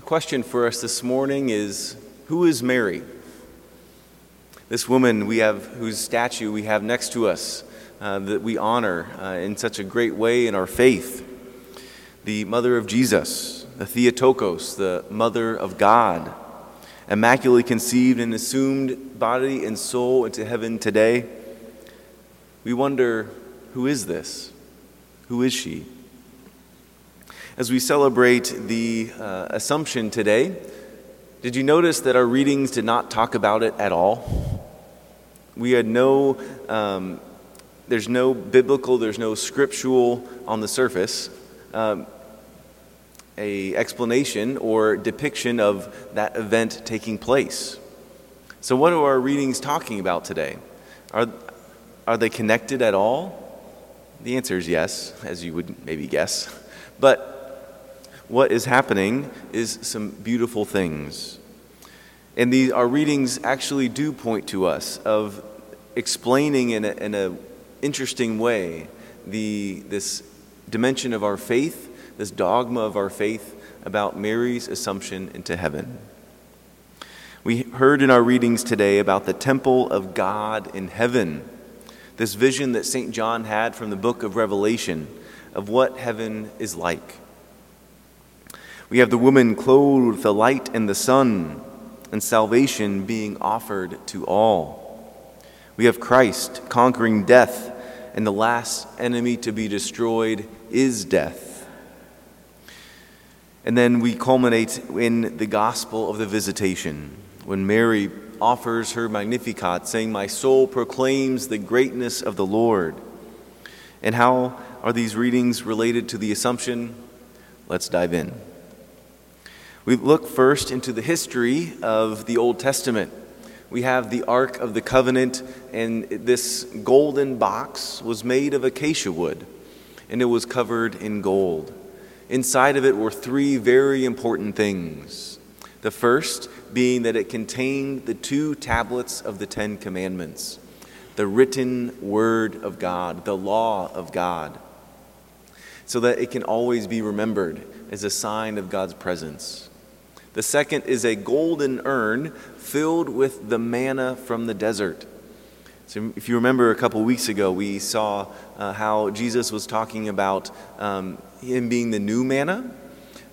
The question for us this morning is Who is Mary? This woman we have, whose statue we have next to us, uh, that we honor uh, in such a great way in our faith, the mother of Jesus, the Theotokos, the mother of God, immaculately conceived and assumed body and soul into heaven today. We wonder, who is this? Who is she? As we celebrate the uh, Assumption today, did you notice that our readings did not talk about it at all? We had no, um, there's no biblical, there's no scriptural on the surface, um, a explanation or depiction of that event taking place. So, what are our readings talking about today? Are, are they connected at all? The answer is yes, as you would maybe guess. But what is happening is some beautiful things. And these, our readings actually do point to us of explaining in an in a interesting way the, this dimension of our faith, this dogma of our faith about Mary's assumption into heaven. We heard in our readings today about the temple of God in heaven, this vision that St. John had from the book of Revelation of what heaven is like. We have the woman clothed with the light and the sun, and salvation being offered to all. We have Christ conquering death, and the last enemy to be destroyed is death. And then we culminate in the gospel of the visitation, when Mary offers her Magnificat, saying, My soul proclaims the greatness of the Lord. And how are these readings related to the Assumption? Let's dive in. We look first into the history of the Old Testament. We have the Ark of the Covenant, and this golden box was made of acacia wood, and it was covered in gold. Inside of it were three very important things. The first being that it contained the two tablets of the Ten Commandments, the written Word of God, the law of God, so that it can always be remembered as a sign of God's presence. The second is a golden urn filled with the manna from the desert. So, if you remember a couple weeks ago, we saw uh, how Jesus was talking about um, him being the new manna,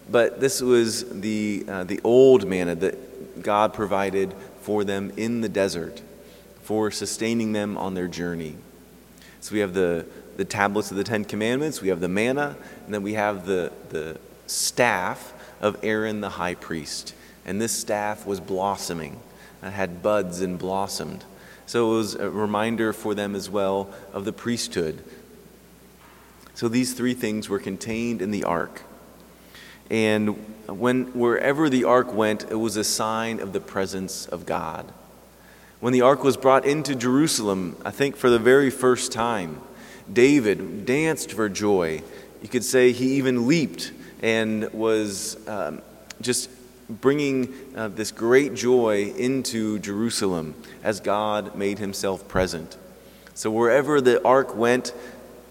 but this was the, uh, the old manna that God provided for them in the desert for sustaining them on their journey. So, we have the, the tablets of the Ten Commandments, we have the manna, and then we have the, the staff of Aaron the high priest. And this staff was blossoming, it had buds and blossomed. So it was a reminder for them as well of the priesthood. So these three things were contained in the ark. And when wherever the ark went, it was a sign of the presence of God. When the ark was brought into Jerusalem, I think for the very first time, David danced for joy. You could say he even leaped and was um, just bringing uh, this great joy into Jerusalem as God made himself present. So wherever the ark went,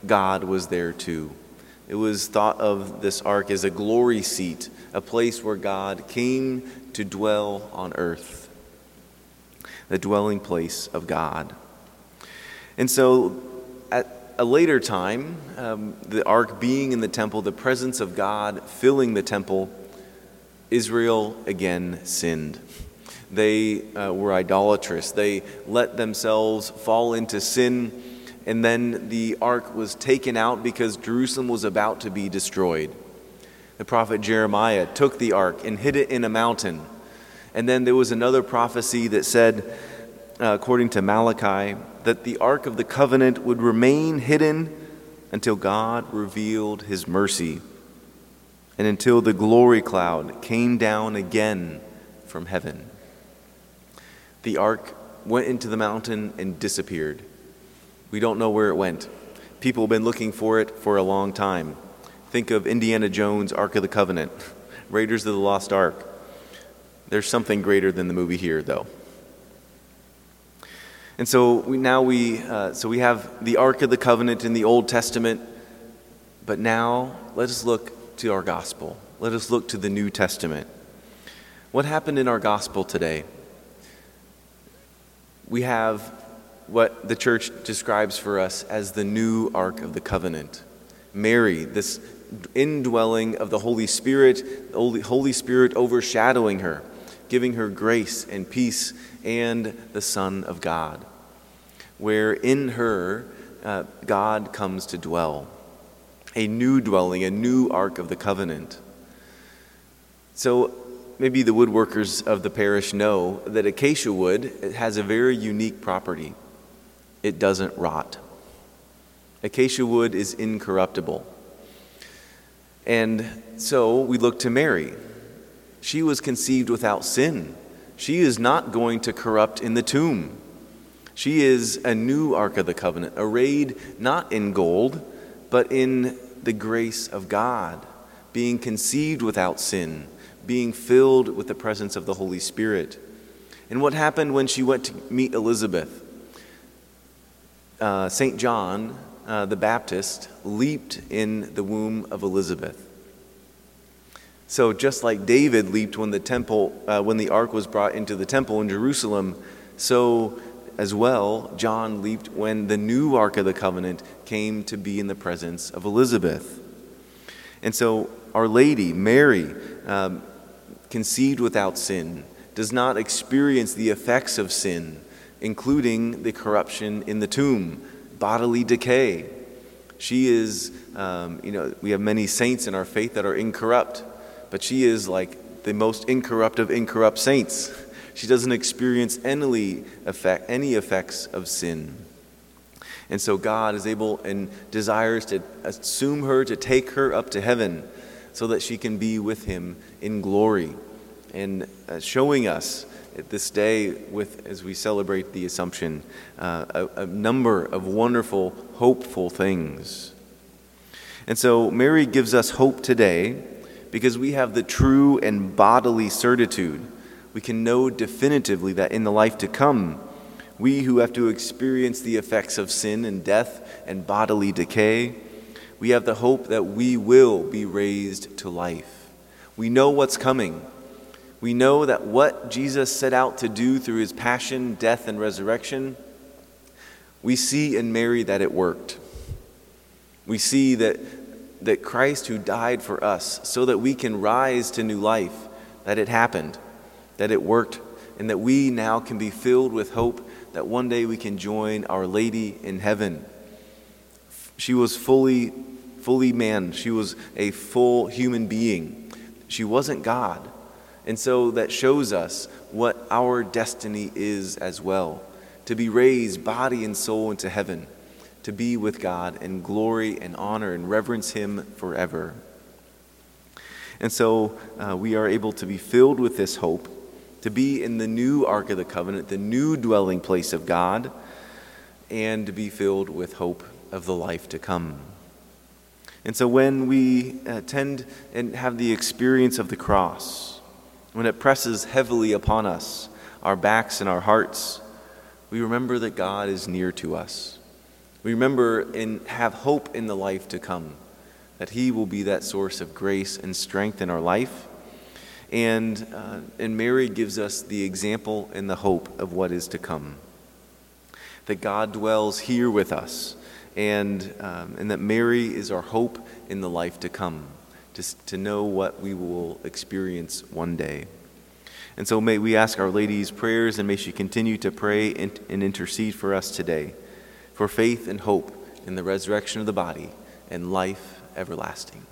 God was there too. It was thought of this ark as a glory seat, a place where God came to dwell on earth, the dwelling place of God. And so at a later time, um, the ark being in the temple, the presence of God filling the temple, Israel again sinned. They uh, were idolatrous. They let themselves fall into sin, and then the ark was taken out because Jerusalem was about to be destroyed. The prophet Jeremiah took the ark and hid it in a mountain. And then there was another prophecy that said, uh, according to Malachi, that the Ark of the Covenant would remain hidden until God revealed his mercy and until the glory cloud came down again from heaven. The ark went into the mountain and disappeared. We don't know where it went. People have been looking for it for a long time. Think of Indiana Jones' Ark of the Covenant, Raiders of the Lost Ark. There's something greater than the movie here, though. And so we, now we, uh, so we have the Ark of the Covenant in the Old Testament, but now let us look to our gospel. Let us look to the New Testament. What happened in our gospel today? We have what the church describes for us as the new Ark of the Covenant. Mary, this indwelling of the Holy Spirit, the Holy Spirit overshadowing her, giving her grace and peace and the Son of God, where in her uh, God comes to dwell. A new dwelling, a new Ark of the Covenant. So maybe the woodworkers of the parish know that acacia wood has a very unique property it doesn't rot. Acacia wood is incorruptible. And so we look to Mary. She was conceived without sin. She is not going to corrupt in the tomb. She is a new Ark of the Covenant, arrayed not in gold, but in the grace of God, being conceived without sin, being filled with the presence of the Holy Spirit. And what happened when she went to meet Elizabeth? uh, St. John uh, the Baptist leaped in the womb of Elizabeth. So just like David leaped when the temple, uh, when the ark was brought into the temple in Jerusalem, so as well John leaped when the new ark of the covenant came to be in the presence of Elizabeth. And so Our Lady, Mary, um, conceived without sin, does not experience the effects of sin including the corruption in the tomb, bodily decay. She is, um, you know, we have many saints in our faith that are incorrupt, but she is like the most incorrupt of incorrupt saints. She doesn't experience any, effect, any effects of sin. And so God is able and desires to assume her, to take her up to heaven so that she can be with him in glory and uh, showing us at this day with as we celebrate the Assumption uh, a, a number of wonderful, hopeful things. And so Mary gives us hope today because we have the true and bodily certitude. We can know definitively that in the life to come, we who have to experience the effects of sin and death and bodily decay, we have the hope that we will be raised to life. We know what's coming we know that what Jesus set out to do through his passion, death, and resurrection, we see in Mary that it worked. We see that, that Christ, who died for us so that we can rise to new life, that it happened, that it worked, and that we now can be filled with hope that one day we can join Our Lady in heaven. She was fully, fully man, she was a full human being. She wasn't God. And so that shows us what our destiny is as well to be raised body and soul into heaven, to be with God in glory and honor and reverence Him forever. And so uh, we are able to be filled with this hope, to be in the new Ark of the Covenant, the new dwelling place of God, and to be filled with hope of the life to come. And so when we attend and have the experience of the cross, when it presses heavily upon us, our backs and our hearts, we remember that God is near to us. Remember and have hope in the life to come, that He will be that source of grace and strength in our life. And, uh, and Mary gives us the example and the hope of what is to come. That God dwells here with us, and, um, and that Mary is our hope in the life to come to, to know what we will experience one day. And so may we ask Our Lady's prayers and may she continue to pray and, and intercede for us today for faith and hope in the resurrection of the body and life everlasting.